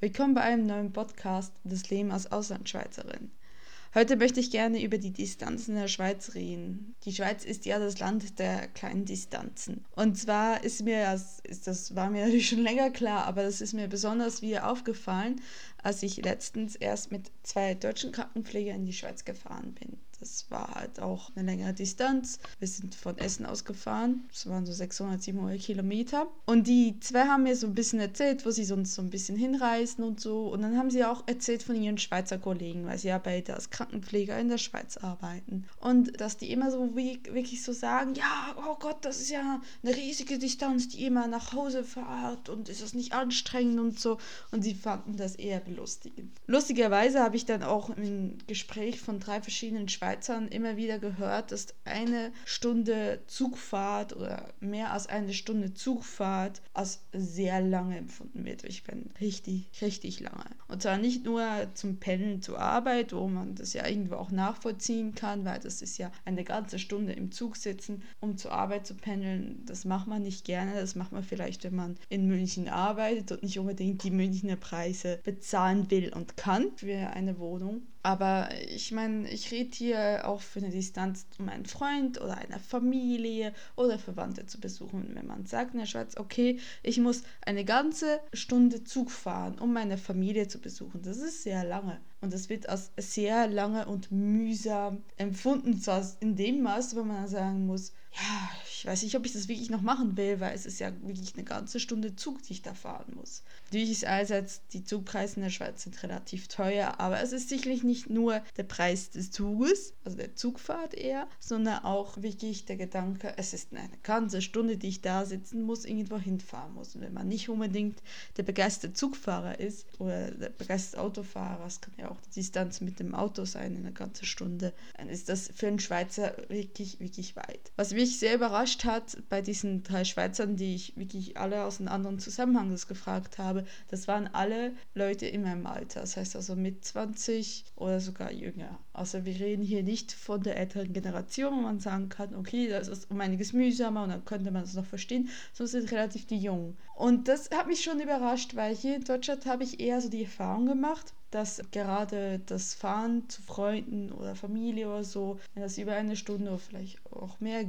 Willkommen bei einem neuen Podcast Das Leben als Auslandschweizerin. Heute möchte ich gerne über die Distanzen der Schweiz reden. Die Schweiz ist ja das Land der kleinen Distanzen. Und zwar ist mir das, ist das war mir natürlich schon länger klar, aber das ist mir besonders wieder aufgefallen, als ich letztens erst mit zwei deutschen Krankenpflegern in die Schweiz gefahren bin. Das war halt auch eine längere Distanz. Wir sind von Essen aus gefahren. Das waren so 600, 700 Kilometer. Und die zwei haben mir so ein bisschen erzählt, wo sie sonst so ein bisschen hinreisen und so. Und dann haben sie auch erzählt von ihren Schweizer Kollegen, weil sie ja beide als Krankenpfleger in der Schweiz arbeiten. Und dass die immer so wie, wirklich so sagen, ja, oh Gott, das ist ja eine riesige Distanz, die immer nach Hause fahrt und ist das nicht anstrengend und so. Und sie fanden das eher belustigend. Lustigerweise habe ich dann auch im Gespräch von drei verschiedenen Schweizer Schweizern immer wieder gehört, dass eine Stunde Zugfahrt oder mehr als eine Stunde Zugfahrt als sehr lange empfunden wird. Ich bin richtig, richtig lange. Und zwar nicht nur zum Pendeln zur Arbeit, wo man das ja irgendwo auch nachvollziehen kann, weil das ist ja eine ganze Stunde im Zug sitzen, um zur Arbeit zu pendeln. Das macht man nicht gerne. Das macht man vielleicht, wenn man in München arbeitet und nicht unbedingt die Münchner Preise bezahlen will und kann für eine Wohnung. Aber ich meine, ich rede hier auch für eine Distanz, um einen Freund oder eine Familie oder Verwandte zu besuchen. Wenn man sagt in der Schweiz, okay, ich muss eine ganze Stunde Zug fahren, um meine Familie zu besuchen, das ist sehr lange. Und das wird als sehr lange und mühsam empfunden, zwar in dem Maß, wo man sagen muss, ja, ich weiß nicht, ob ich das wirklich noch machen will, weil es ist ja wirklich eine ganze Stunde Zug, die ich da fahren muss. Natürlich ist einerseits, die Zugpreise in der Schweiz sind relativ teuer, aber es ist sicherlich nicht nur der Preis des Zuges, also der Zugfahrt eher, sondern auch wirklich der Gedanke, es ist eine ganze Stunde, die ich da sitzen muss, irgendwo hinfahren muss. Und wenn man nicht unbedingt der begeisterte Zugfahrer ist oder der begeisterte Autofahrer, das kann ja auch die Distanz mit dem Auto sein, eine ganze Stunde, dann ist das für einen Schweizer wirklich, wirklich weit. Was mich sehr überrascht hat bei diesen drei Schweizern, die ich wirklich alle aus einem anderen Zusammenhang das gefragt habe, das waren alle Leute in meinem Alter. Das heißt also mit 20 oder sogar jünger. Also wir reden hier nicht von der älteren Generation, wo man sagen kann, okay, das ist um einiges mühsamer und dann könnte man es noch verstehen, sondern sind relativ die Jungen. Und das hat mich schon überrascht, weil hier in Deutschland habe ich eher so die Erfahrung gemacht, dass gerade das Fahren zu Freunden oder Familie oder so, wenn das über eine Stunde oder vielleicht auch mehr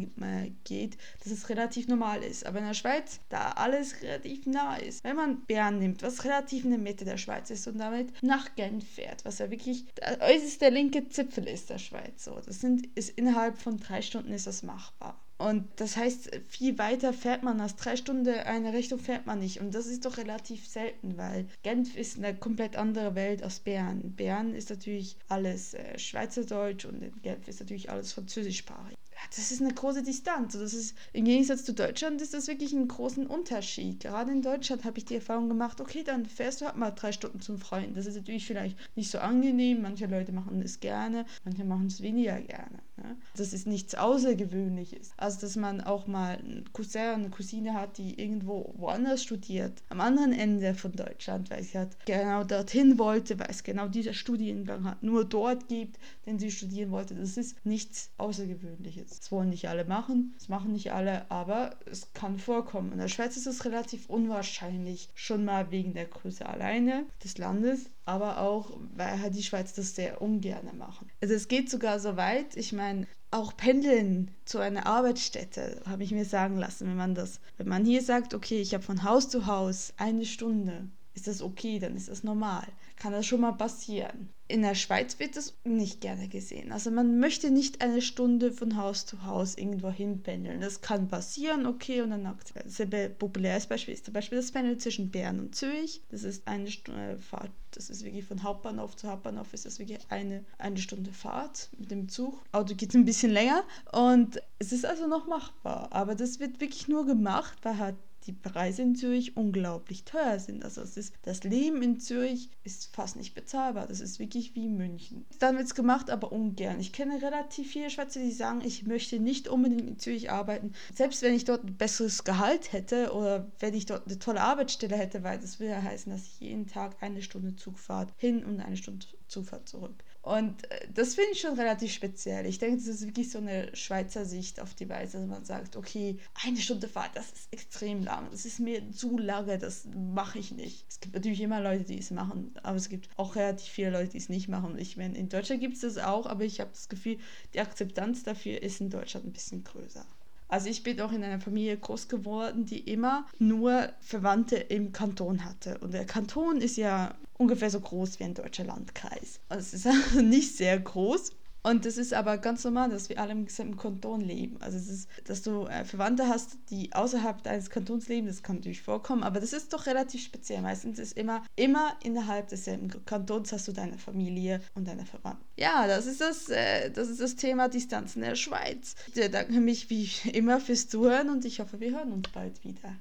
geht, dass es relativ normal ist. Aber in der Schweiz, da alles relativ nah ist, wenn man Bern nimmt, was relativ in der Mitte der Schweiz ist und damit nach Genf fährt, was ja wirklich der äußerste linke Zipfel ist der Schweiz, so, das sind, ist innerhalb von drei Stunden ist das machbar. Und das heißt, viel weiter fährt man als drei Stunden eine Richtung fährt man nicht. Und das ist doch relativ selten, weil Genf ist eine komplett andere Welt als Bern. Bern ist natürlich alles äh, Schweizerdeutsch und in Genf ist natürlich alles französischsprachig das ist eine große Distanz. Das ist, Im Gegensatz zu Deutschland ist das wirklich ein großen Unterschied. Gerade in Deutschland habe ich die Erfahrung gemacht, okay, dann fährst du halt mal drei Stunden zum Freund. Das ist natürlich vielleicht nicht so angenehm. Manche Leute machen es gerne, manche machen es weniger gerne. Ne? Das ist nichts Außergewöhnliches. Also, dass man auch mal einen Cousin, eine Cousine hat, die irgendwo woanders studiert, am anderen Ende von Deutschland, weil sie halt genau dorthin wollte, weil es genau dieser Studiengang hat, nur dort gibt, den sie studieren wollte. Das ist nichts Außergewöhnliches. Das wollen nicht alle machen, das machen nicht alle, aber es kann vorkommen. In der Schweiz ist es relativ unwahrscheinlich, schon mal wegen der Größe alleine des Landes, aber auch, weil halt die Schweiz das sehr ungern machen. Also es geht sogar so weit, ich meine, auch pendeln zu einer Arbeitsstätte, habe ich mir sagen lassen, wenn man das, wenn man hier sagt, okay, ich habe von Haus zu Haus eine Stunde, ist das okay, dann ist das normal. Kann das schon mal passieren in der Schweiz wird das nicht gerne gesehen. Also man möchte nicht eine Stunde von Haus zu Haus irgendwo hinpendeln. Das kann passieren, okay, und dann sehr populäres Beispiel ist zum Beispiel das Pendel zwischen Bern und Zürich. Das ist eine Stunde Fahrt, das ist wirklich von Hauptbahnhof zu Hauptbahnhof ist das wirklich eine, eine Stunde Fahrt mit dem Zug. Auto geht ein bisschen länger und es ist also noch machbar. Aber das wird wirklich nur gemacht, weil halt die Preise in Zürich unglaublich teuer sind. Also es ist, das Leben in Zürich ist fast nicht bezahlbar. Das ist wirklich wie München. Dann wird es gemacht, aber ungern. Ich kenne relativ viele Schweizer, die sagen, ich möchte nicht unbedingt in Zürich arbeiten. Selbst wenn ich dort ein besseres Gehalt hätte oder wenn ich dort eine tolle Arbeitsstelle hätte, weil das würde ja heißen, dass ich jeden Tag eine Stunde Zugfahrt hin und eine Stunde Zugfahrt zurück. Und äh, das finde ich schon relativ speziell. Ich denke, das ist wirklich so eine Schweizer Sicht auf die Weise, dass man sagt, okay, eine Stunde Fahrt, das ist extrem lang, das ist mir zu lange, das mache ich nicht. Es gibt natürlich immer Leute, die es machen, aber es gibt auch relativ viele Leute, die es nicht machen. Ich meine, in Deutschland gibt es das auch, aber ich habe das Gefühl, die Akzeptanz dafür ist in Deutschland ein bisschen größer. Also ich bin auch in einer Familie groß geworden, die immer nur Verwandte im Kanton hatte. Und der Kanton ist ja ungefähr so groß wie ein deutscher Landkreis. Also es ist nicht sehr groß. Und das ist aber ganz normal, dass wir alle im gesamten Kanton leben. Also es ist, dass du äh, Verwandte hast, die außerhalb deines Kantons leben, das kann natürlich vorkommen, aber das ist doch relativ speziell. Meistens ist immer, immer innerhalb desselben Kantons hast du deine Familie und deine Verwandten. Ja, das ist das, äh, das ist das Thema Distanzen in der Schweiz. Ich danke mich wie immer fürs Zuhören und ich hoffe, wir hören uns bald wieder.